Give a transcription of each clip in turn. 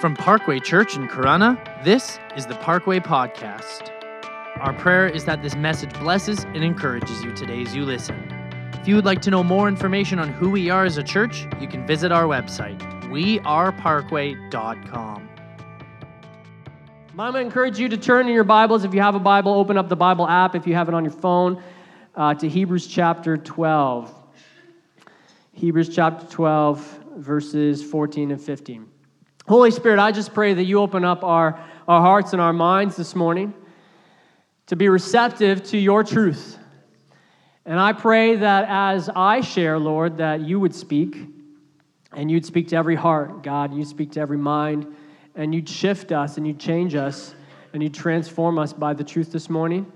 From Parkway Church in Corunna, this is the Parkway Podcast. Our prayer is that this message blesses and encourages you today as you listen. If you would like to know more information on who we are as a church, you can visit our website, weareparkway.com. I'm going to encourage you to turn in your Bibles. If you have a Bible, open up the Bible app. If you have it on your phone, uh, to Hebrews chapter 12. Hebrews chapter 12, verses 14 and 15. Holy Spirit, I just pray that you open up our, our hearts and our minds this morning to be receptive to your truth. And I pray that as I share, Lord, that you would speak and you'd speak to every heart, God. You'd speak to every mind and you'd shift us and you'd change us and you'd transform us by the truth this morning.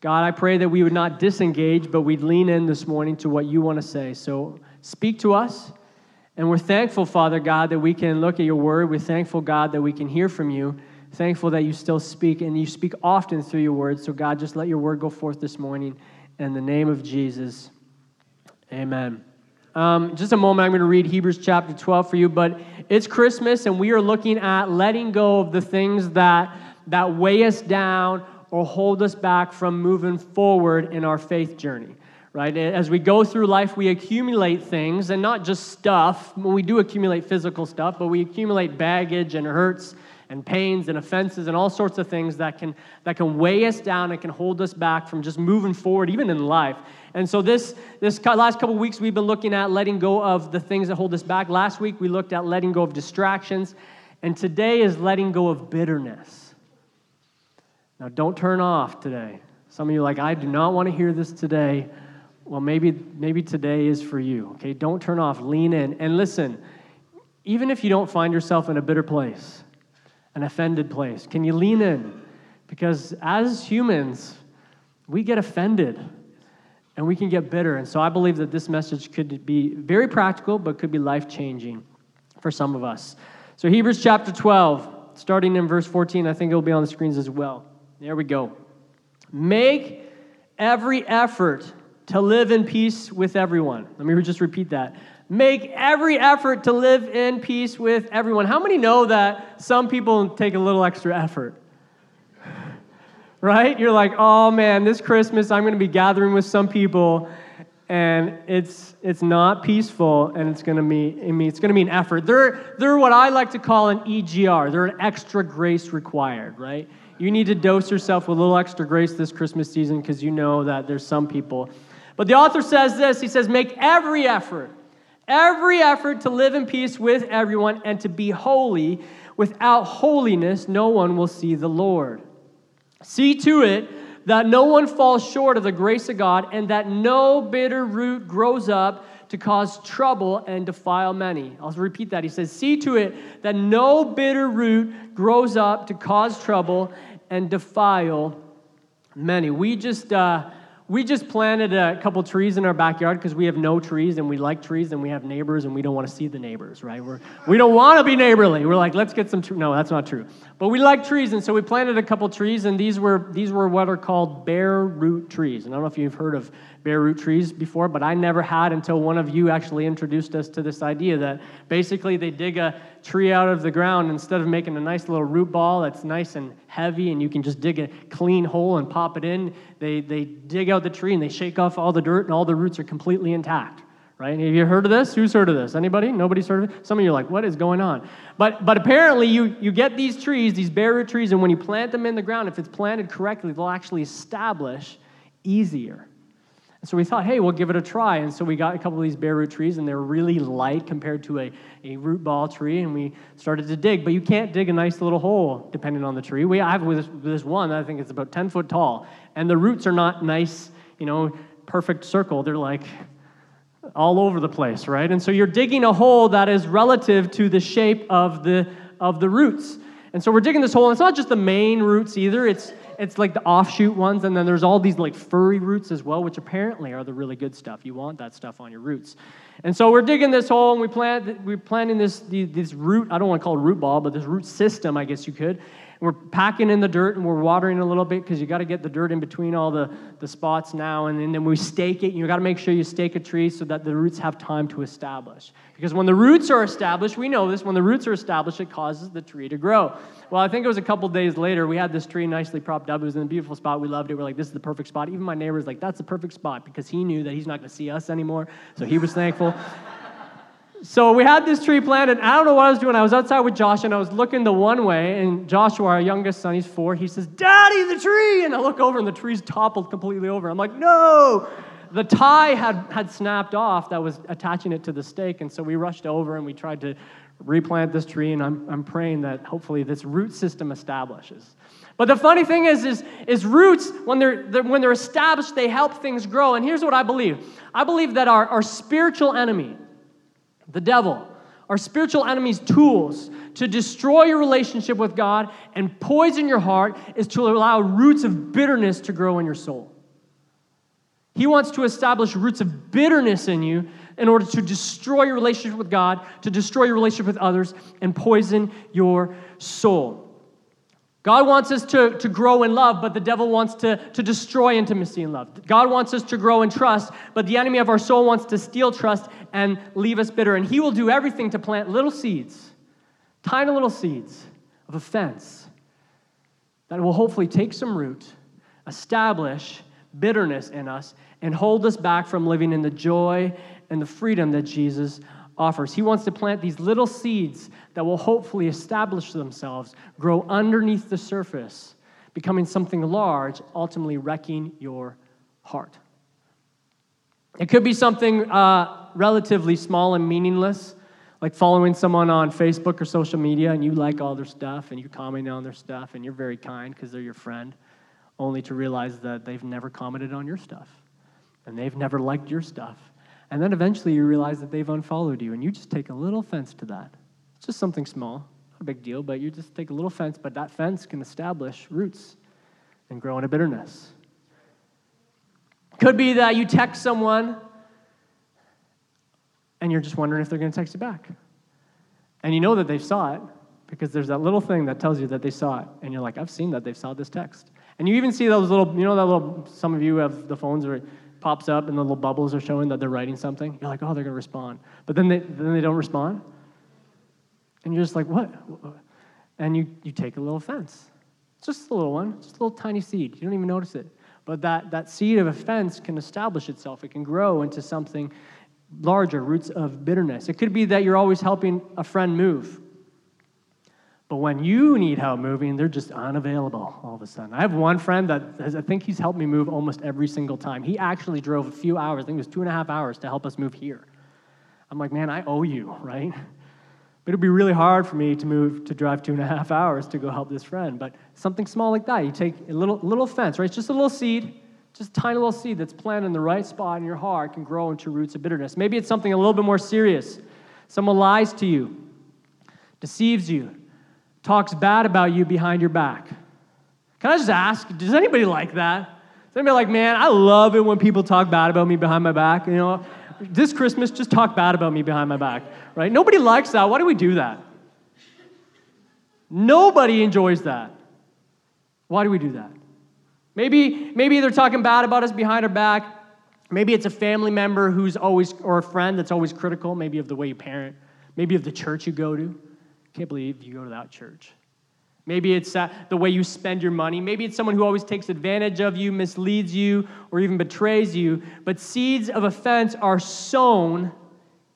God, I pray that we would not disengage, but we'd lean in this morning to what you want to say. So speak to us. And we're thankful, Father God, that we can look at your word. We're thankful, God, that we can hear from you. Thankful that you still speak, and you speak often through your word. So, God, just let your word go forth this morning. In the name of Jesus, amen. Um, just a moment, I'm going to read Hebrews chapter 12 for you, but it's Christmas, and we are looking at letting go of the things that, that weigh us down or hold us back from moving forward in our faith journey right? As we go through life, we accumulate things, and not just stuff. We do accumulate physical stuff, but we accumulate baggage and hurts and pains and offenses and all sorts of things that can, that can weigh us down and can hold us back from just moving forward, even in life. And so, this, this last couple weeks, we've been looking at letting go of the things that hold us back. Last week, we looked at letting go of distractions, and today is letting go of bitterness. Now, don't turn off today. Some of you like, I do not want to hear this today well maybe maybe today is for you okay? Don't turn off. Lean in. And listen even if you don't find yourself in a bitter place an offended place can you lean in? Because as humans we get offended and we can get bitter. And so i believe that this message could be very practical but could be life changing for some of us. So hebrews chapter 12 starting in verse 14 i think it'll be on the screens as well. There we go. Make every effort to live in peace with everyone. Let me just repeat that. Make every effort to live in peace with everyone. How many know that some people take a little extra effort? right? You're like, oh man, this Christmas I'm going to be gathering with some people and it's it's not peaceful and it's going to be I mean it's going to be an effort. They're they're what I like to call an EGR. They're an extra grace required, right? You need to dose yourself with a little extra grace this Christmas season because you know that there's some people but the author says this he says, Make every effort, every effort to live in peace with everyone and to be holy. Without holiness, no one will see the Lord. See to it that no one falls short of the grace of God and that no bitter root grows up to cause trouble and defile many. I'll repeat that. He says, See to it that no bitter root grows up to cause trouble and defile many. We just, uh, we just planted a couple trees in our backyard because we have no trees and we like trees and we have neighbors and we don't want to see the neighbors, right? We're, we don't want to be neighborly. We're like, let's get some trees. No, that's not true. But we like trees, and so we planted a couple trees, and these were, these were what are called bare root trees. And I don't know if you've heard of bare root trees before, but I never had until one of you actually introduced us to this idea that basically they dig a tree out of the ground instead of making a nice little root ball that's nice and heavy and you can just dig a clean hole and pop it in. They, they dig out the tree and they shake off all the dirt and all the roots are completely intact. Right? Have you heard of this? Who's heard of this? Anybody? Nobody's heard of it? Some of you are like, what is going on? But, but apparently, you, you get these trees, these bare root trees, and when you plant them in the ground, if it's planted correctly, they'll actually establish easier. And so we thought, hey, we'll give it a try. And so we got a couple of these bare root trees, and they're really light compared to a, a root ball tree. And we started to dig, but you can't dig a nice little hole depending on the tree. We I have this, this one, I think it's about 10 foot tall, and the roots are not nice, you know, perfect circle. They're like all over the place, right? And so you're digging a hole that is relative to the shape of the of the roots. And so we're digging this hole, and it's not just the main roots either. It's it's like the offshoot ones, and then there's all these like furry roots as well, which apparently are the really good stuff. You want that stuff on your roots. And so we're digging this hole, and we plant we're planting this this root. I don't want to call it root ball, but this root system, I guess you could. we're packing in the dirt and we're watering a little bit because you got to get the dirt in between all the, the spots now. And, and then we stake it. You got to make sure you stake a tree so that the roots have time to establish. Because when the roots are established, we know this, when the roots are established, it causes the tree to grow. Well, I think it was a couple days later, we had this tree nicely propped up. It was in a beautiful spot. We loved it. We're like, this is the perfect spot. Even my neighbor's like, that's the perfect spot because he knew that he's not going to see us anymore. So he was thankful. So we had this tree planted. I don't know what I was doing. I was outside with Josh and I was looking the one way. And Joshua, our youngest son, he's four, he says, Daddy, the tree. And I look over and the tree's toppled completely over. I'm like, no. The tie had, had snapped off that was attaching it to the stake. And so we rushed over and we tried to replant this tree. And I'm, I'm praying that hopefully this root system establishes. But the funny thing is, is, is roots, when they're, they're, when they're established, they help things grow. And here's what I believe I believe that our, our spiritual enemy, the devil, our spiritual enemy's tools to destroy your relationship with God and poison your heart is to allow roots of bitterness to grow in your soul. He wants to establish roots of bitterness in you in order to destroy your relationship with God, to destroy your relationship with others, and poison your soul. God wants us to, to grow in love, but the devil wants to, to destroy intimacy and love. God wants us to grow in trust, but the enemy of our soul wants to steal trust and leave us bitter. And he will do everything to plant little seeds, tiny little seeds of offense that will hopefully take some root, establish bitterness in us, and hold us back from living in the joy and the freedom that Jesus offers. He wants to plant these little seeds that will hopefully establish themselves, grow underneath the surface, becoming something large, ultimately wrecking your heart. It could be something uh, relatively small and meaningless, like following someone on Facebook or social media and you like all their stuff and you comment on their stuff and you're very kind because they're your friend, only to realize that they've never commented on your stuff and they've never liked your stuff and then eventually you realize that they've unfollowed you, and you just take a little offense to that. It's just something small, not a big deal, but you just take a little fence, but that fence can establish roots and grow into bitterness. Could be that you text someone and you're just wondering if they're going to text you back. And you know that they saw it because there's that little thing that tells you that they saw it. And you're like, I've seen that they've saw this text. And you even see those little, you know, that little, some of you have the phones where pops up and the little bubbles are showing that they're writing something. You're like, oh, they're going to respond. But then they, then they don't respond. And you're just like, what? And you, you take a little offense. It's just a little one, just a little tiny seed. You don't even notice it. But that, that seed of offense can establish itself, it can grow into something larger, roots of bitterness. It could be that you're always helping a friend move. But when you need help moving, they're just unavailable all of a sudden. I have one friend that has, I think he's helped me move almost every single time. He actually drove a few hours, I think it was two and a half hours, to help us move here. I'm like, man, I owe you, right? But it'd be really hard for me to move to drive two and a half hours to go help this friend. But something small like that, you take a little little fence, right? It's just a little seed, just a tiny little seed that's planted in the right spot in your heart can grow into roots of bitterness. Maybe it's something a little bit more serious. Someone lies to you, deceives you, talks bad about you behind your back. Can I just ask, does anybody like that? Does anybody like, man, I love it when people talk bad about me behind my back? You know, this Christmas, just talk bad about me behind my back, right? Nobody likes that. Why do we do that? Nobody enjoys that. Why do we do that? Maybe, maybe they're talking bad about us behind our back. Maybe it's a family member who's always, or a friend that's always critical, maybe of the way you parent, maybe of the church you go to. Can't believe you go to that church. Maybe it's uh, the way you spend your money. Maybe it's someone who always takes advantage of you, misleads you, or even betrays you. But seeds of offense are sown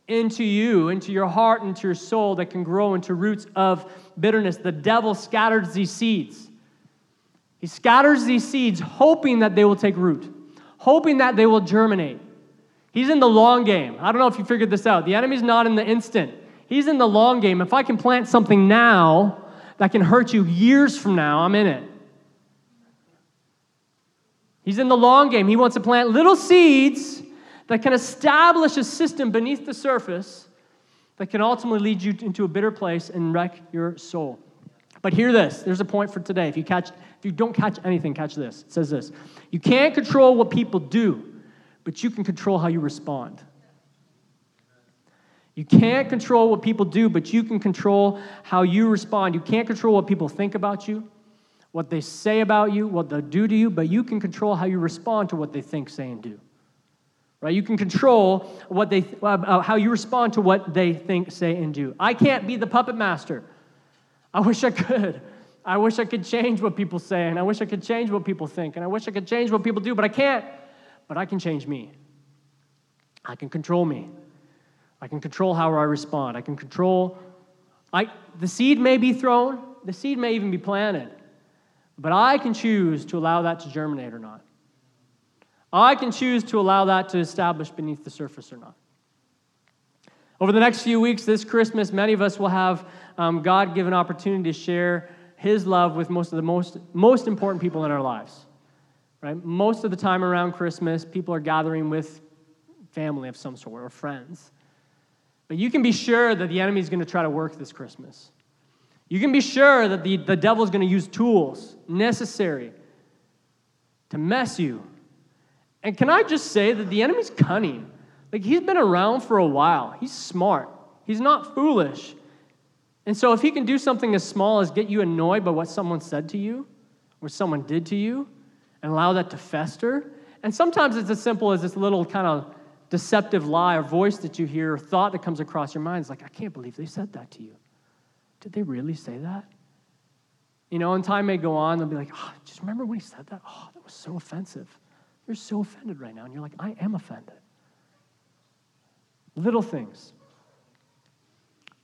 into you, into your heart, into your soul that can grow into roots of bitterness. The devil scatters these seeds. He scatters these seeds hoping that they will take root, hoping that they will germinate. He's in the long game. I don't know if you figured this out. The enemy's not in the instant. He's in the long game. If I can plant something now that can hurt you years from now, I'm in it. He's in the long game. He wants to plant little seeds that can establish a system beneath the surface that can ultimately lead you into a bitter place and wreck your soul. But hear this. There's a point for today. If you catch if you don't catch anything, catch this. It says this. You can't control what people do, but you can control how you respond. You can't control what people do, but you can control how you respond. You can't control what people think about you, what they say about you, what they'll do to you, but you can control how you respond to what they think, say, and do. Right? You can control what they, uh, how you respond to what they think, say, and do. I can't be the puppet master. I wish I could. I wish I could change what people say, and I wish I could change what people think, and I wish I could change what people do, but I can't. But I can change me. I can control me. I can control how I respond. I can control. I, the seed may be thrown, the seed may even be planted, but I can choose to allow that to germinate or not. I can choose to allow that to establish beneath the surface or not. Over the next few weeks, this Christmas, many of us will have um, God given opportunity to share His love with most of the most, most important people in our lives. Right? Most of the time around Christmas, people are gathering with family of some sort or friends. But you can be sure that the enemy is going to try to work this Christmas. You can be sure that the, the devil is going to use tools necessary to mess you. And can I just say that the enemy's cunning? Like, he's been around for a while. He's smart, he's not foolish. And so, if he can do something as small as get you annoyed by what someone said to you, or someone did to you, and allow that to fester, and sometimes it's as simple as this little kind of deceptive lie or voice that you hear or thought that comes across your mind is like, I can't believe they said that to you. Did they really say that? You know, and time may go on, they'll be like, oh, just remember when he said that? Oh, that was so offensive. You're so offended right now. And you're like, I am offended. Little things.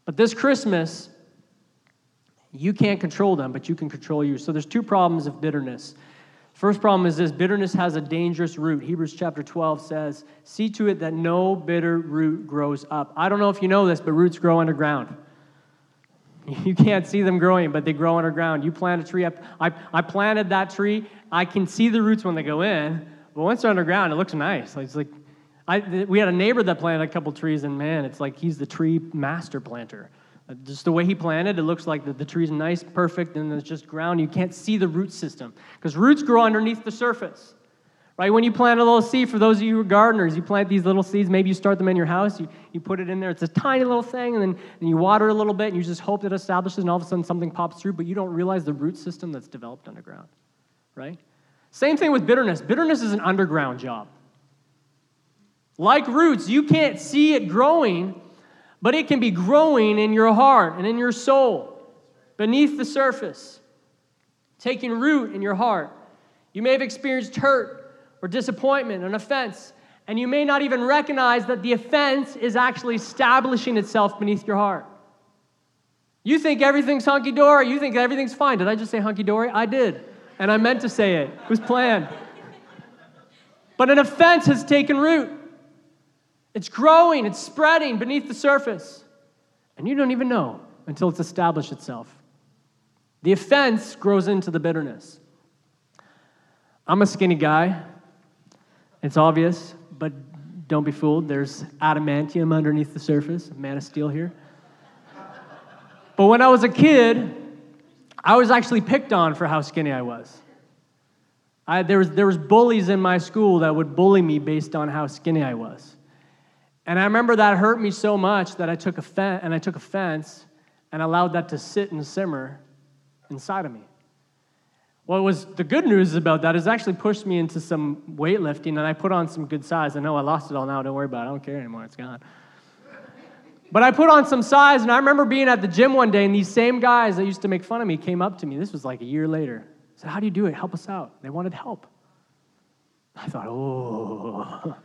But this Christmas, you can't control them, but you can control you. So there's two problems of bitterness. First problem is this bitterness has a dangerous root. Hebrews chapter 12 says, See to it that no bitter root grows up. I don't know if you know this, but roots grow underground. You can't see them growing, but they grow underground. You plant a tree, up. I, I planted that tree. I can see the roots when they go in, but once they're underground, it looks nice. It's like, I, we had a neighbor that planted a couple trees, and man, it's like he's the tree master planter. Just the way he planted, it looks like the, the tree's nice, perfect, and it's just ground. You can't see the root system because roots grow underneath the surface. Right? When you plant a little seed, for those of you who are gardeners, you plant these little seeds. Maybe you start them in your house. You, you put it in there. It's a tiny little thing, and then and you water a little bit, and you just hope that it establishes, and all of a sudden something pops through, but you don't realize the root system that's developed underground. Right? Same thing with bitterness. Bitterness is an underground job. Like roots, you can't see it growing but it can be growing in your heart and in your soul, beneath the surface, taking root in your heart. You may have experienced hurt or disappointment, an offense, and you may not even recognize that the offense is actually establishing itself beneath your heart. You think everything's hunky dory, you think everything's fine. Did I just say hunky dory? I did, and I meant to say it, it was planned. But an offense has taken root. It's growing, it's spreading beneath the surface. And you don't even know until it's established itself. The offense grows into the bitterness. I'm a skinny guy. It's obvious, but don't be fooled. There's adamantium underneath the surface, man of steel here. But when I was a kid, I was actually picked on for how skinny I was. I, there, was there was bullies in my school that would bully me based on how skinny I was. And I remember that hurt me so much that I took offense and I took offense and allowed that to sit and simmer inside of me. What was the good news about that is actually pushed me into some weightlifting and I put on some good size. I know I lost it all now, don't worry about it. I don't care anymore, it's gone. But I put on some size and I remember being at the gym one day and these same guys that used to make fun of me came up to me. This was like a year later. Said, How do you do it? Help us out. They wanted help. I thought, oh.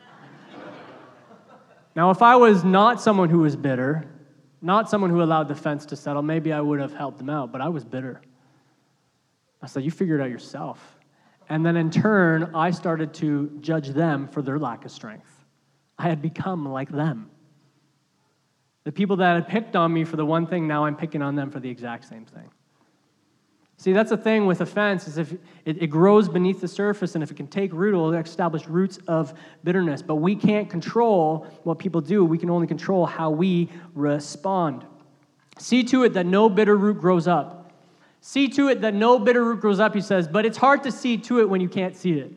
Now, if I was not someone who was bitter, not someone who allowed the fence to settle, maybe I would have helped them out, but I was bitter. I said, You figure it out yourself. And then in turn, I started to judge them for their lack of strength. I had become like them. The people that had picked on me for the one thing, now I'm picking on them for the exact same thing. See, that's the thing with offense is if it, it, grows beneath the surface, and if it can take root, it will establish roots of bitterness. But we can't control what people do. We can only control how we respond. See to it that no bitter root grows up. See to it that no bitter root grows up, he says, but it's hard to see to it when you can't see it.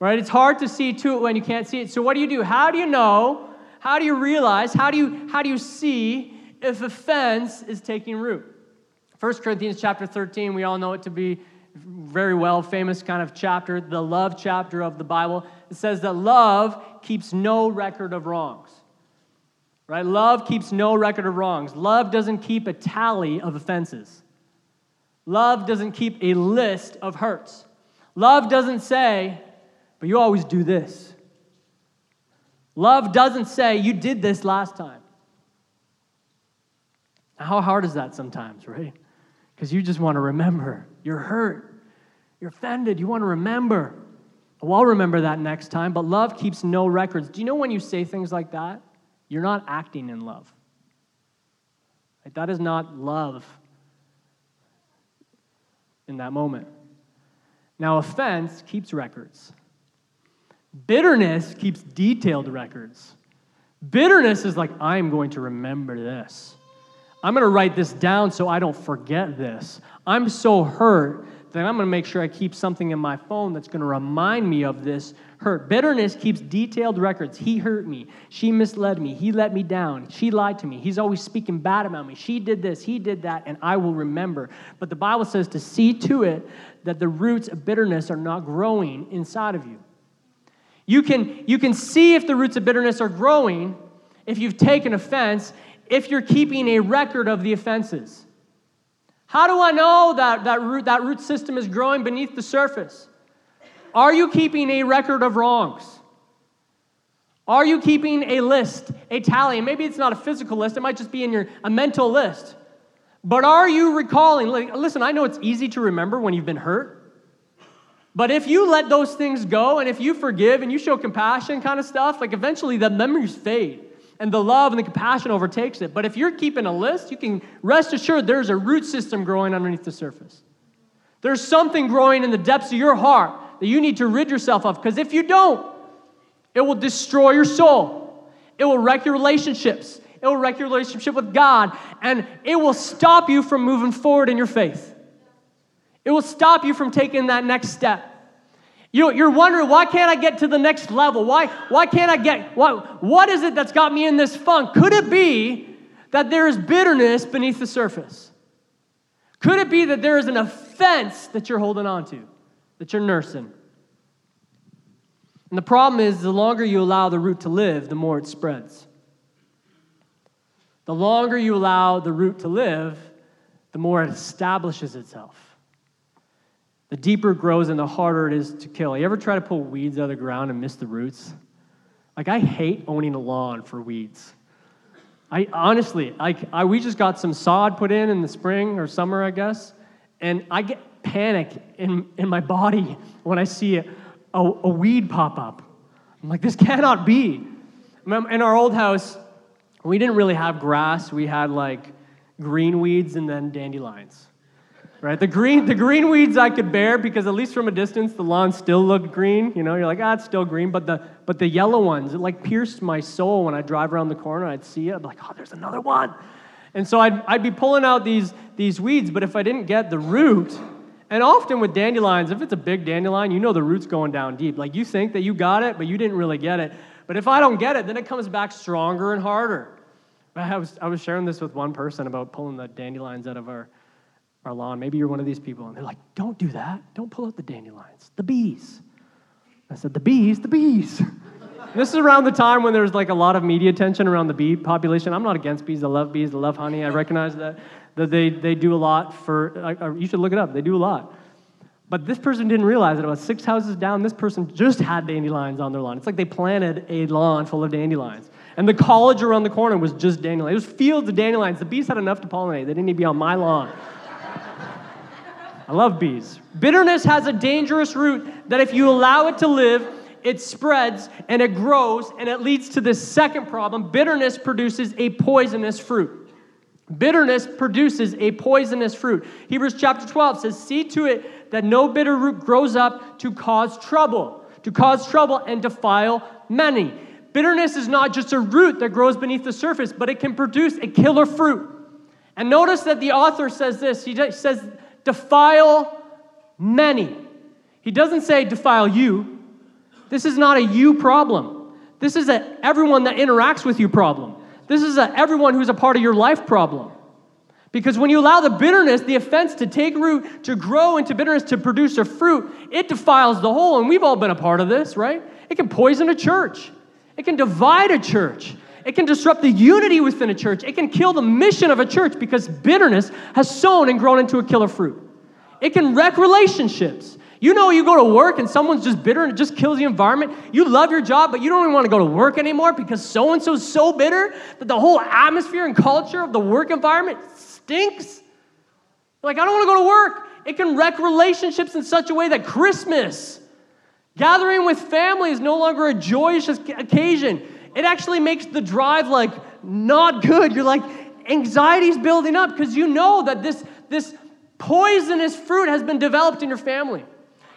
Right? It's hard to see to it when you can't see it. So what do you do? How do you know? how do you realize, how do you, how do you see if offense is taking root? 1 Corinthians chapter 13, we all know it to be very well famous kind of chapter, the love chapter of the Bible. It says that love keeps no record of wrongs. Right? Love keeps no record of wrongs. Love doesn't keep a tally of offenses. Love doesn't keep a list of hurts. Love doesn't say, but you always do this. Love doesn't say, you did this last time. How hard is that sometimes, right? Because you just want to remember. You're hurt. You're offended. You want to remember. Well, I'll remember that next time, but love keeps no records. Do you know when you say things like that? You're not acting in love. Like, that is not love in that moment. Now, offense keeps records. Bitterness keeps detailed records. Bitterness is like, I'm going to remember this. I'm going to write this down so I don't forget this. I'm so hurt that I'm going to make sure I keep something in my phone that's going to remind me of this hurt. Bitterness keeps detailed records. He hurt me. She misled me. He let me down. She lied to me. He's always speaking bad about me. She did this. He did that, and I will remember. But the Bible says to see to it that the roots of bitterness are not growing inside of you. You can, you can see if the roots of bitterness are growing if you've taken offense, if you're keeping a record of the offenses. How do I know that that root, that root system is growing beneath the surface? Are you keeping a record of wrongs? Are you keeping a list, a tally? And maybe it's not a physical list, it might just be in your a mental list. But are you recalling? Listen, I know it's easy to remember when you've been hurt. But if you let those things go and if you forgive and you show compassion kind of stuff, like eventually the memories fade and the love and the compassion overtakes it. But if you're keeping a list, you can rest assured there's a root system growing underneath the surface. There's something growing in the depths of your heart that you need to rid yourself of because if you don't, it will destroy your soul. It will wreck your relationships. It will wreck your relationship with God and it will stop you from moving forward in your faith. It will stop you from taking that next step. You, you're wondering, why can't I get to the next level? Why, why can't I get, what, what is it that's got me in this funk? Could it be that there is bitterness beneath the surface? Could it be that there is an offense that you're holding on to, that you're nursing? And the problem is, the longer you allow the root to live, the more it spreads. The longer you allow the root to live, the more it establishes itself the deeper it grows and the harder it is to kill. You ever try to pull weeds out of the ground and miss the roots? Like, I hate owning a lawn for weeds. I honestly, like, I, we just got some sod put in in the spring or summer, I guess, and I get panic in, in my body when I see a, a, a weed pop up. I'm like, this cannot be. In our old house, we didn't really have grass. We had like green weeds and then dandelions right? The green, the green weeds I could bear because at least from a distance the lawn still looked green. You know, you're like, ah, it's still green. But the but the yellow ones, it like pierced my soul when I drive around the corner. I'd see it. I'd be like, oh, there's another one. And so I'd, I'd be pulling out these, these weeds, but if I didn't get the root, and often with dandelions, if it's a big dandelion, you know the root's going down deep. Like you think that you got it, but you didn't really get it. But if I don't get it, then it comes back stronger and harder. I was, I was sharing this with one person about pulling the dandelions out of our, our lawn. Maybe you're one of these people, and they're like, don't do that. Don't pull out the dandelions, the bees. I said, the bees, the bees. this is around the time when there's like a lot of media attention around the bee population. I'm not against bees. I love bees. I love honey. I recognize that, that they, they do a lot for, uh, you should look it up. They do a lot. But this person didn't realize that about six houses down, this person just had dandelions on their lawn. It's like they planted a lawn full of dandelions. And the college around the corner was just dandelions. It was fields of dandelions. The bees had enough to pollinate. They didn't need to be on my lawn. I love bees. Bitterness has a dangerous root that if you allow it to live, it spreads and it grows, and it leads to this second problem. Bitterness produces a poisonous fruit. Bitterness produces a poisonous fruit. Hebrews chapter 12 says, See to it that no bitter root grows up to cause trouble, to cause trouble and defile many. Bitterness is not just a root that grows beneath the surface, but it can produce a killer fruit. And notice that the author says this. He says defile many. He doesn't say defile you. This is not a you problem. This is a everyone that interacts with you problem. This is a everyone who's a part of your life problem. Because when you allow the bitterness, the offense to take root, to grow into bitterness, to produce a fruit, it defiles the whole. And we've all been a part of this, right? It can poison a church, it can divide a church, it can disrupt the unity within a church, it can kill the mission of a church because bitterness has sown and grown into a killer fruit. It can wreck relationships. You know, you go to work and someone's just bitter and it just kills the environment. You love your job, but you don't even want to go to work anymore because so and so's so bitter that the whole atmosphere and culture of the work environment stinks. Like, I don't want to go to work. It can wreck relationships in such a way that Christmas, gathering with family, is no longer a joyous occasion. It actually makes the drive like not good. You're like, anxiety's building up because you know that this, this poisonous fruit has been developed in your family.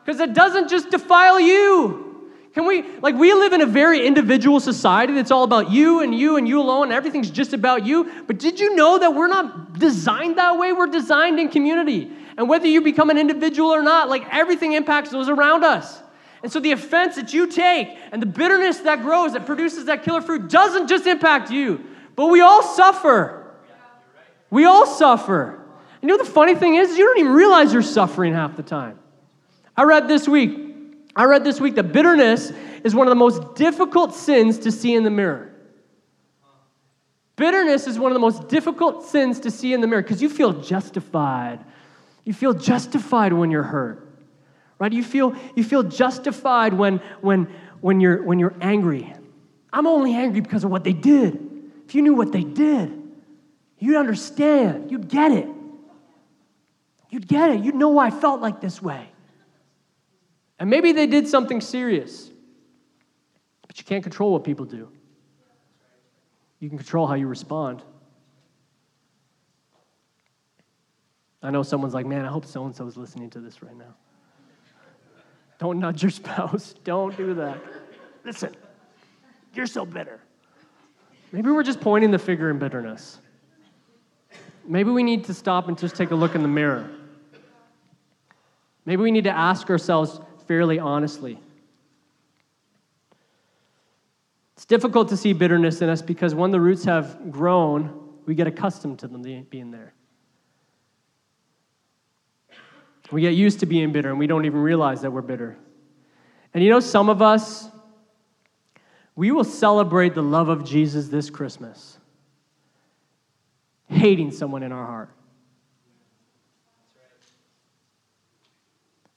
Because it doesn't just defile you. Can we, like, we live in a very individual society that's all about you and you and you alone, and everything's just about you. But did you know that we're not designed that way? We're designed in community. And whether you become an individual or not, like, everything impacts those around us. And so the offense that you take and the bitterness that grows, that produces that killer fruit, doesn't just impact you, but we all suffer. We all suffer. And you know the funny thing is, you don't even realize you're suffering half the time. I read this week I read this week that bitterness is one of the most difficult sins to see in the mirror. Bitterness is one of the most difficult sins to see in the mirror because you feel justified. You feel justified when you're hurt. Right? You feel, you feel justified when, when, when, you're, when you're angry. I'm only angry because of what they did. If you knew what they did, you'd understand. You'd get it. You'd get it. You'd know why I felt like this way. And maybe they did something serious, but you can't control what people do. You can control how you respond. I know someone's like, man, I hope so and so is listening to this right now. Don't nudge your spouse. Don't do that. Listen, you're so bitter. Maybe we're just pointing the finger in bitterness. Maybe we need to stop and just take a look in the mirror. Maybe we need to ask ourselves fairly honestly. It's difficult to see bitterness in us because when the roots have grown, we get accustomed to them being there. We get used to being bitter and we don't even realize that we're bitter. And you know, some of us, we will celebrate the love of Jesus this Christmas, hating someone in our heart.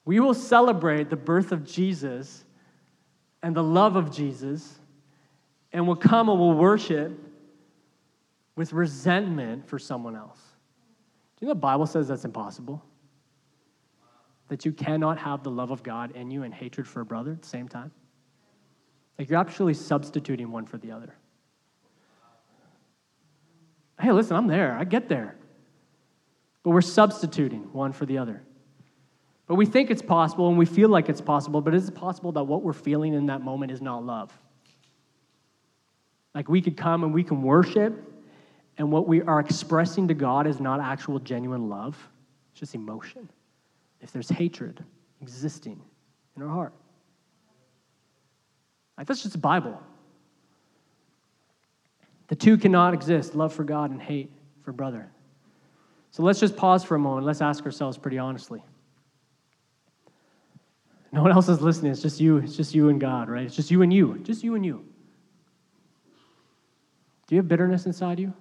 We will celebrate the birth of Jesus and the love of Jesus, and we'll come and we'll worship with resentment for someone else. Do you know the Bible says that's impossible? That you cannot have the love of God in you and hatred for a brother at the same time? Like you're actually substituting one for the other. Hey, listen, I'm there. I get there. But we're substituting one for the other. But we think it's possible and we feel like it's possible, but is it possible that what we're feeling in that moment is not love? Like we could come and we can worship, and what we are expressing to God is not actual genuine love, it's just emotion. If there's hatred existing in our heart, like that's just the Bible. The two cannot exist love for God and hate for brother. So let's just pause for a moment. Let's ask ourselves pretty honestly. No one else is listening. It's just you. It's just you and God, right? It's just you and you. Just you and you. Do you have bitterness inside you?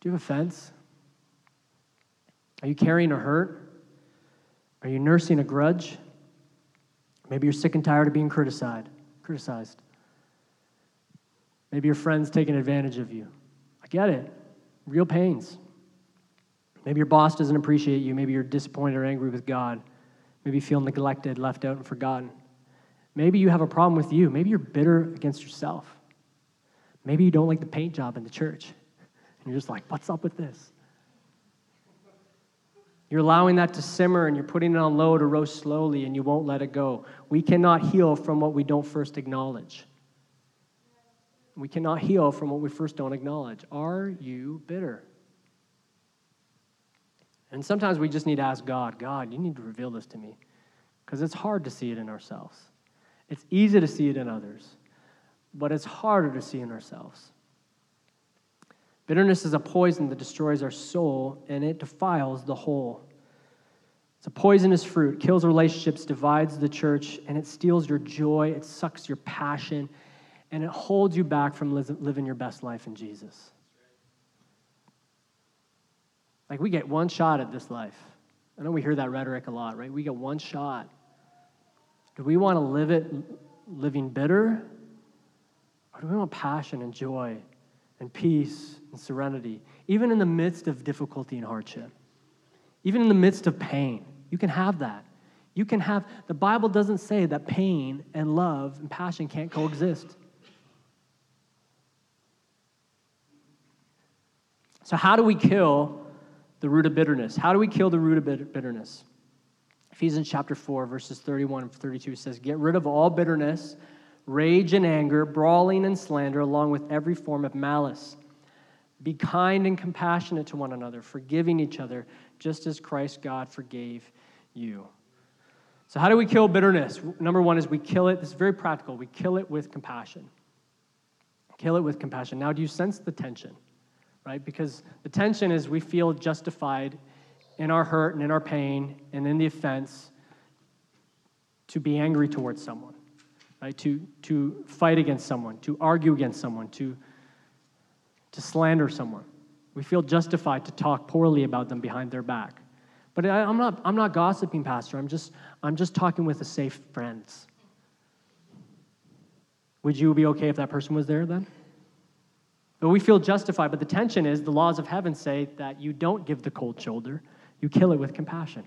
Do you have offense? Are you carrying a hurt? Are you nursing a grudge? Maybe you're sick and tired of being criticized. Criticized. Maybe your friend's taking advantage of you. I get it. Real pains. Maybe your boss doesn't appreciate you. Maybe you're disappointed or angry with God. Maybe you feel neglected, left out, and forgotten. Maybe you have a problem with you. Maybe you're bitter against yourself. Maybe you don't like the paint job in the church. And you're just like, what's up with this? You're allowing that to simmer and you're putting it on low to roast slowly and you won't let it go. We cannot heal from what we don't first acknowledge. We cannot heal from what we first don't acknowledge. Are you bitter? And sometimes we just need to ask God, God, you need to reveal this to me. Because it's hard to see it in ourselves. It's easy to see it in others. but it's harder to see in ourselves. Bitterness is a poison that destroys our soul and it defiles the whole. It's a poisonous fruit, kills relationships, divides the church, and it steals your joy, it sucks your passion, and it holds you back from living your best life in Jesus. Like we get one shot at this life. I know we hear that rhetoric a lot, right? We get one shot. Do we want to live it living bitter? Or do we want passion and joy and peace and serenity, even in the midst of difficulty and hardship? Even in the midst of pain, you can have that. You can have, the Bible doesn't say that pain and love and passion can't coexist. So, how do we kill the root of bitterness? How do we kill the root of bitterness? Ephesians chapter 4, verses 31 and 32 says, Get rid of all bitterness, rage and anger, brawling and slander, along with every form of malice. Be kind and compassionate to one another, forgiving each other, just as Christ God forgave you. So, how do we kill bitterness? Number one is we kill it. This is very practical. We kill it with compassion. Kill it with compassion. Now, do you sense the tension? Right? Because the tension is we feel justified in our hurt and in our pain and in the offense to be angry towards someone, right? To, to fight against someone, to argue against someone, to, to slander someone. We feel justified to talk poorly about them behind their back. But I, am not, I'm not gossiping, Pastor. I'm just, I'm just talking with a safe friends. Would you be okay if that person was there then? But we feel justified. But the tension is the laws of heaven say that you don't give the cold shoulder, you kill it with compassion.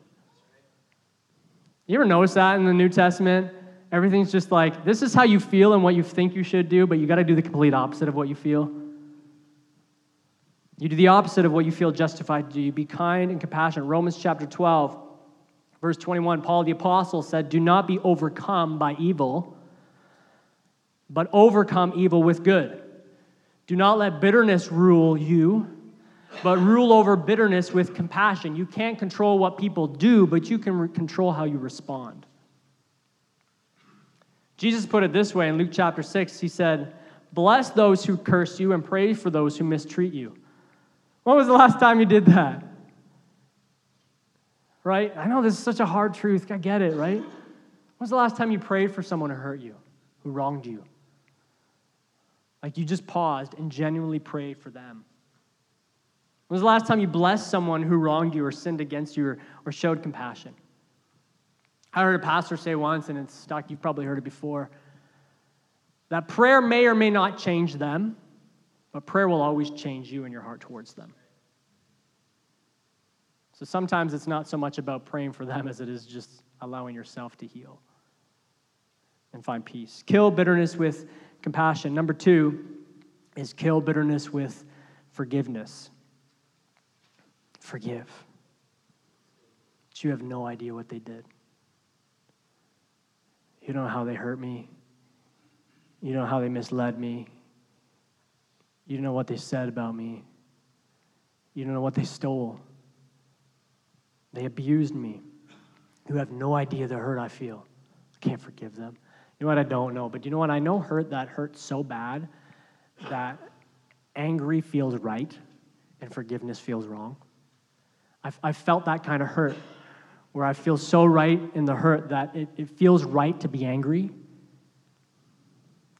You ever notice that in the New Testament? Everything's just like, this is how you feel and what you think you should do, but you got to do the complete opposite of what you feel. You do the opposite of what you feel justified to do. You be kind and compassionate. Romans chapter 12, verse 21, Paul the Apostle said, Do not be overcome by evil, but overcome evil with good. Do not let bitterness rule you, but rule over bitterness with compassion. You can't control what people do, but you can re- control how you respond. Jesus put it this way in Luke chapter 6. He said, Bless those who curse you and pray for those who mistreat you. When was the last time you did that? Right? I know this is such a hard truth. I get it, right? When was the last time you prayed for someone who hurt you, who wronged you? Like you just paused and genuinely prayed for them. When was the last time you blessed someone who wronged you or sinned against you or, or showed compassion? I heard a pastor say once, and it's stuck, you've probably heard it before, that prayer may or may not change them, but prayer will always change you and your heart towards them. So sometimes it's not so much about praying for them as it is just allowing yourself to heal and find peace. Kill bitterness with compassion. Number two is kill bitterness with forgiveness. Forgive. But you have no idea what they did. You know how they hurt me. You know how they misled me. You don't know what they said about me. You don't know what they stole. They abused me. You have no idea the hurt I feel. I can't forgive them. You know what? I don't know. But you know what? I know hurt that hurts so bad that angry feels right and forgiveness feels wrong. I've, I've felt that kind of hurt where I feel so right in the hurt that it, it feels right to be angry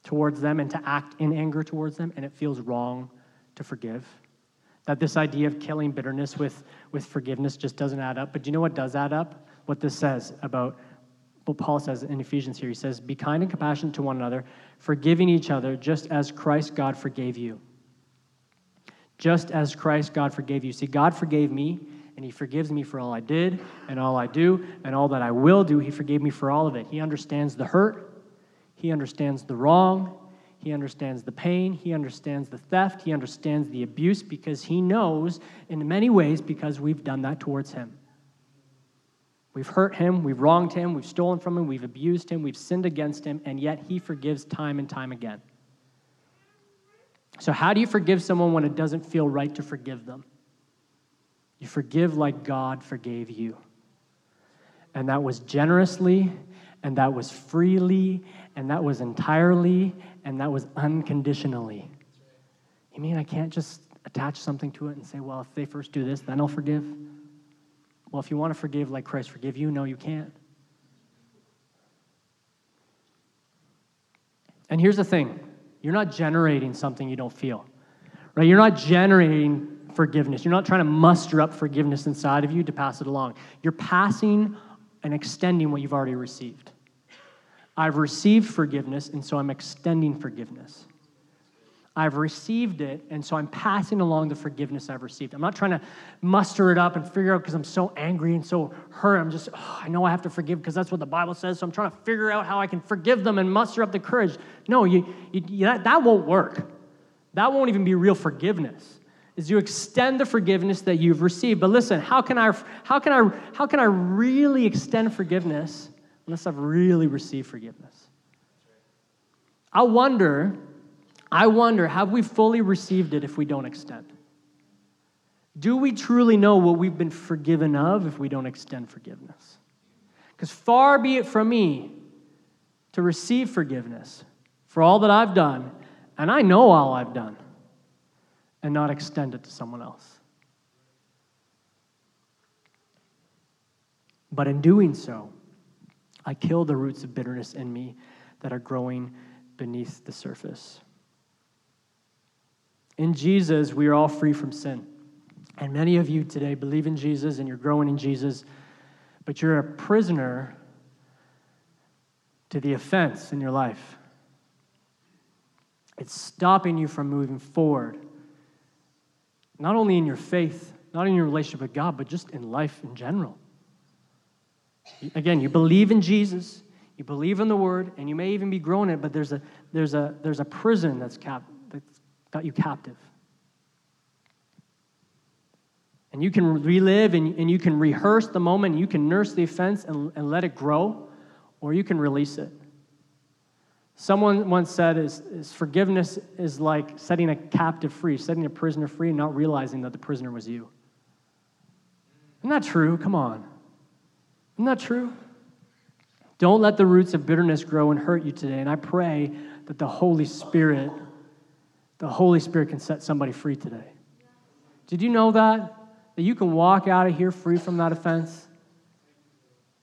towards them and to act in anger towards them, and it feels wrong to forgive. That this idea of killing bitterness with, with forgiveness just doesn't add up. But do you know what does add up? What this says about what Paul says in Ephesians here. He says, Be kind and compassionate to one another, forgiving each other, just as Christ God forgave you. Just as Christ God forgave you. See, God forgave me, and He forgives me for all I did and all I do and all that I will do. He forgave me for all of it. He understands the hurt, he understands the wrong. He understands the pain. He understands the theft. He understands the abuse because he knows in many ways because we've done that towards him. We've hurt him, we've wronged him, we've stolen from him, we've abused him, we've sinned against him, and yet he forgives time and time again. So, how do you forgive someone when it doesn't feel right to forgive them? You forgive like God forgave you. And that was generously and that was freely, and that was entirely, and that was unconditionally. You mean I can't just attach something to it and say, well, if they first do this, then I'll forgive? Well, if you want to forgive like Christ forgive you, no, you can't. And here's the thing you're not generating something you don't feel, right? You're not generating forgiveness. You're not trying to muster up forgiveness inside of you to pass it along. You're passing and extending what you've already received. I've received forgiveness, and so I'm extending forgiveness. I've received it, and so I'm passing along the forgiveness I've received. I'm not trying to muster it up and figure out because I'm so angry and so hurt. I'm just, oh, I know I have to forgive because that's what the Bible says, so I'm trying to figure out how I can forgive them and muster up the courage. No, you, you, that, that won't work. That won't even be real forgiveness. Is you extend the forgiveness that you've received. But listen, how can I, how can I, how can I really extend forgiveness unless I've really received forgiveness? I wonder I wonder have we fully received it if we don't extend? Do we truly know what we've been forgiven of if we don't extend forgiveness? Because far be it from me to receive forgiveness for all that I've done, and I know all I've done, and not extend it to someone else. But in doing so, I kill the roots of bitterness in me that are growing beneath the surface. In Jesus, we are all free from sin. And many of you today believe in Jesus and you're growing in Jesus, but you're a prisoner to the offense in your life. It's stopping you from moving forward, not only in your faith, not in your relationship with God, but just in life in general. Again, you believe in Jesus, you believe in the Word, and you may even be growing it, but there's a, there's a, there's a prison that's, cap, that's got you captive. And you can relive and, and you can rehearse the moment, you can nurse the offense and, and let it grow, or you can release it. Someone once said is, is forgiveness is like setting a captive free, setting a prisoner free, and not realizing that the prisoner was you. Isn't that true? Come on. Isn't that true? Don't let the roots of bitterness grow and hurt you today. And I pray that the Holy Spirit the Holy Spirit can set somebody free today. Did you know that? That you can walk out of here free from that offense?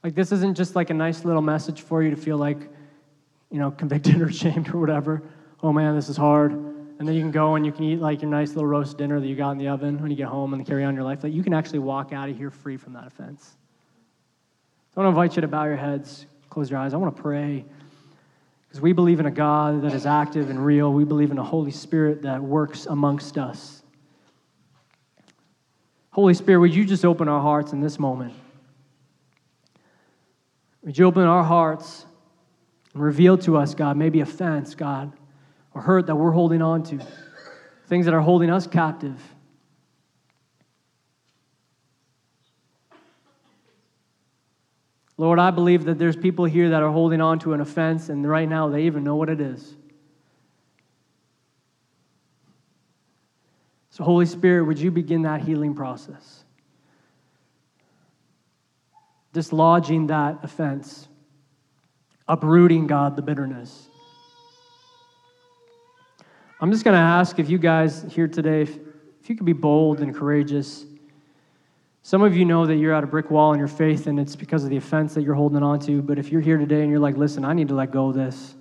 Like, this isn't just like a nice little message for you to feel like, you know, convicted or shamed or whatever. Oh man, this is hard. And then you can go and you can eat like your nice little roast dinner that you got in the oven when you get home and carry on your life. Like, you can actually walk out of here free from that offense. So I want to invite you to bow your heads, close your eyes. I want to pray. Because we believe in a God that is active and real. We believe in a Holy Spirit that works amongst us. Holy Spirit, would you just open our hearts in this moment? Would you open our hearts and reveal to us, God, maybe offense, God, or hurt that we're holding on to, things that are holding us captive. Lord, I believe that there's people here that are holding on to an offense, and right now they even know what it is. So, Holy Spirit, would you begin that healing process? Dislodging that offense, uprooting, God, the bitterness. I'm just going to ask if you guys here today, if, if you could be bold and courageous some of you know that you're at a brick wall in your faith and it's because of the offense that you're holding on to. But if you're here today and you're like, listen, I need to let go of this.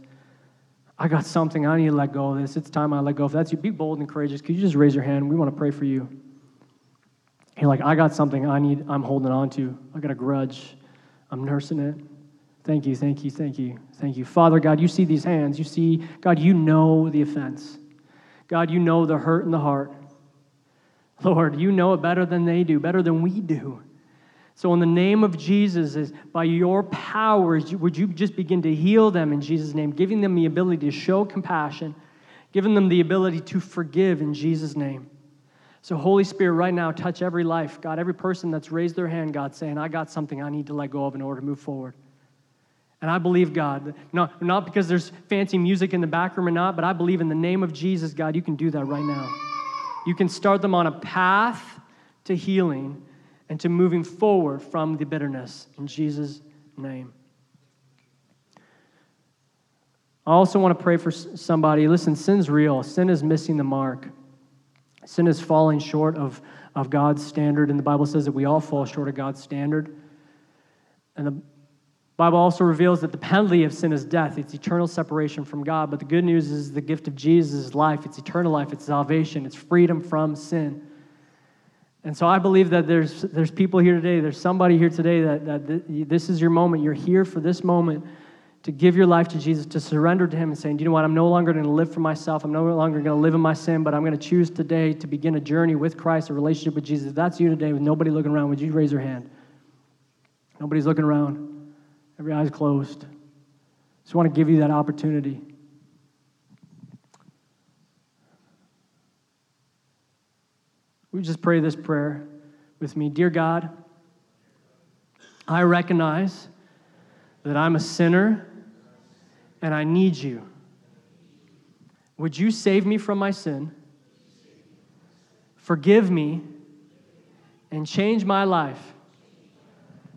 I got something, I need to let go of this. It's time I let go. If that's you, be bold and courageous. Could you just raise your hand? We want to pray for you. You're like, I got something I need, I'm holding on to. I got a grudge. I'm nursing it. Thank you, thank you, thank you, thank you. Father God, you see these hands. You see, God, you know the offense. God, you know the hurt in the heart. Lord, you know it better than they do, better than we do. So, in the name of Jesus, is by your powers, would you just begin to heal them in Jesus' name, giving them the ability to show compassion, giving them the ability to forgive in Jesus' name. So, Holy Spirit, right now, touch every life. God, every person that's raised their hand, God, saying, I got something I need to let go of in order to move forward. And I believe, God, not, not because there's fancy music in the back room or not, but I believe in the name of Jesus, God, you can do that right now. You can start them on a path to healing and to moving forward from the bitterness in Jesus' name. I also want to pray for somebody. Listen, sin's real. Sin is missing the mark. Sin is falling short of, of God's standard, and the Bible says that we all fall short of God's standard. And the Bible also reveals that the penalty of sin is death. It's eternal separation from God. But the good news is the gift of Jesus is life. It's eternal life. It's salvation. It's freedom from sin. And so I believe that there's, there's people here today, there's somebody here today that, that this is your moment. You're here for this moment to give your life to Jesus, to surrender to Him and saying, you know what, I'm no longer going to live for myself. I'm no longer going to live in my sin, but I'm going to choose today to begin a journey with Christ, a relationship with Jesus. If that's you today with nobody looking around, would you raise your hand? Nobody's looking around. Every eye's closed. Just want to give you that opportunity. We just pray this prayer with me. Dear God, I recognize that I'm a sinner and I need you. Would you save me from my sin? Forgive me and change my life.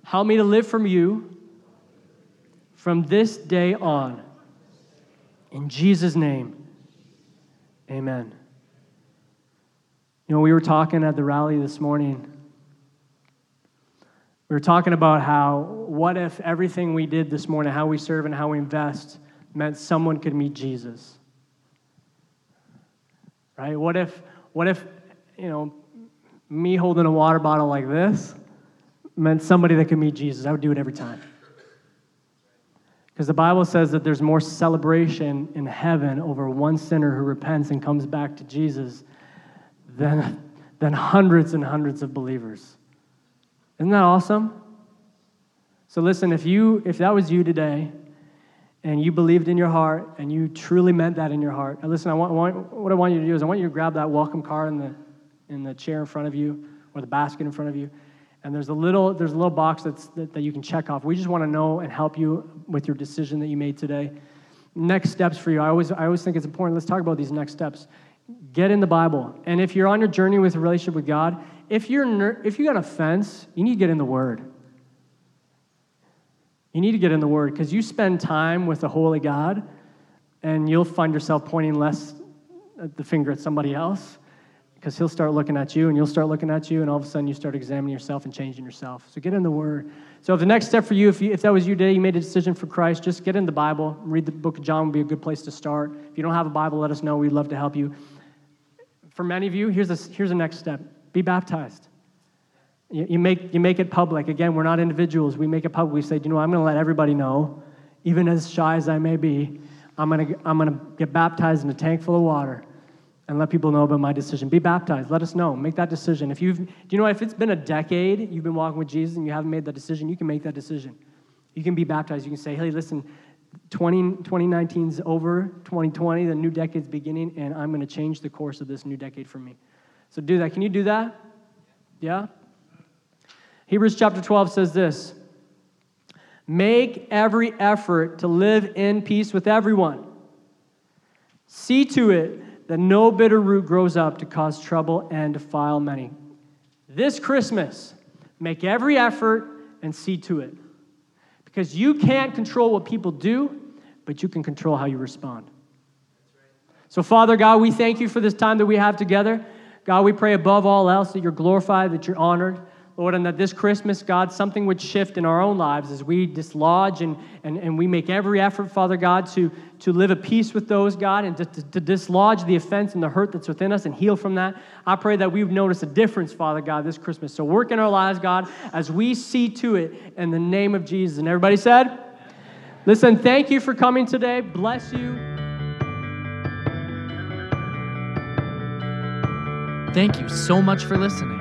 Help me to live from you from this day on. In Jesus' name, amen. You know, we were talking at the rally this morning. We were talking about how, what if everything we did this morning, how we serve and how we invest, meant someone could meet Jesus? Right? What if, what if, you know, me holding a water bottle like this meant somebody that could meet Jesus? I would do it every time. Because the Bible says that there's more celebration in heaven over one sinner who repents and comes back to Jesus than, than hundreds and hundreds of believers. Isn't that awesome? So listen, if you if that was you today and you believed in your heart and you truly meant that in your heart, listen, I want, want, what I want you to do is I want you to grab that welcome card in the in the chair in front of you or the basket in front of you. And there's a little there's a little box that's that, that you can check off. We just want to know and help you with your decision that you made today. Next steps for you. I always I always think it's important. Let's talk about these next steps. Get in the Bible. And if you're on your journey with a relationship with God, if you're if you got a fence, you need to get in the Word. You need to get in the Word because you spend time with the Holy God, and you'll find yourself pointing less uh, the finger at somebody else because he'll start looking at you and you'll start looking at you and all of a sudden you start examining yourself and changing yourself. So get in the word. So if the next step for you if, you, if that was you today you made a decision for christ just get in the bible read the book of john would be a good place to start. If you don't have a bible let us know we'd love to help you. For many of you here's a, here's the next step. Be baptized. You, you, make, you make it public. Again we're not individuals. We make it public. We say you know i'm going to let everybody know. Even as shy as i may be i'm going to i'm going to get baptized in a tank full of water and let people know about my decision. Be baptized. Let us know. Make that decision. If you've, do you know, if it's been a decade you've been walking with Jesus and you haven't made that decision, you can make that decision. You can be baptized. You can say, hey, listen, 20, 2019's over, 2020, the new decade's beginning, and I'm going to change the course of this new decade for me. So do that. Can you do that? Yeah? Hebrews chapter 12 says this Make every effort to live in peace with everyone. See to it that no bitter root grows up to cause trouble and defile many. This Christmas, make every effort and see to it. Because you can't control what people do, but you can control how you respond. So, Father God, we thank you for this time that we have together. God, we pray above all else that you're glorified, that you're honored. Lord, and that this Christmas, God, something would shift in our own lives as we dislodge and, and, and we make every effort, Father God, to, to live at peace with those, God, and to, to, to dislodge the offense and the hurt that's within us and heal from that. I pray that we would notice a difference, Father God, this Christmas. So work in our lives, God, as we see to it in the name of Jesus. And everybody said, Listen, thank you for coming today. Bless you. Thank you so much for listening.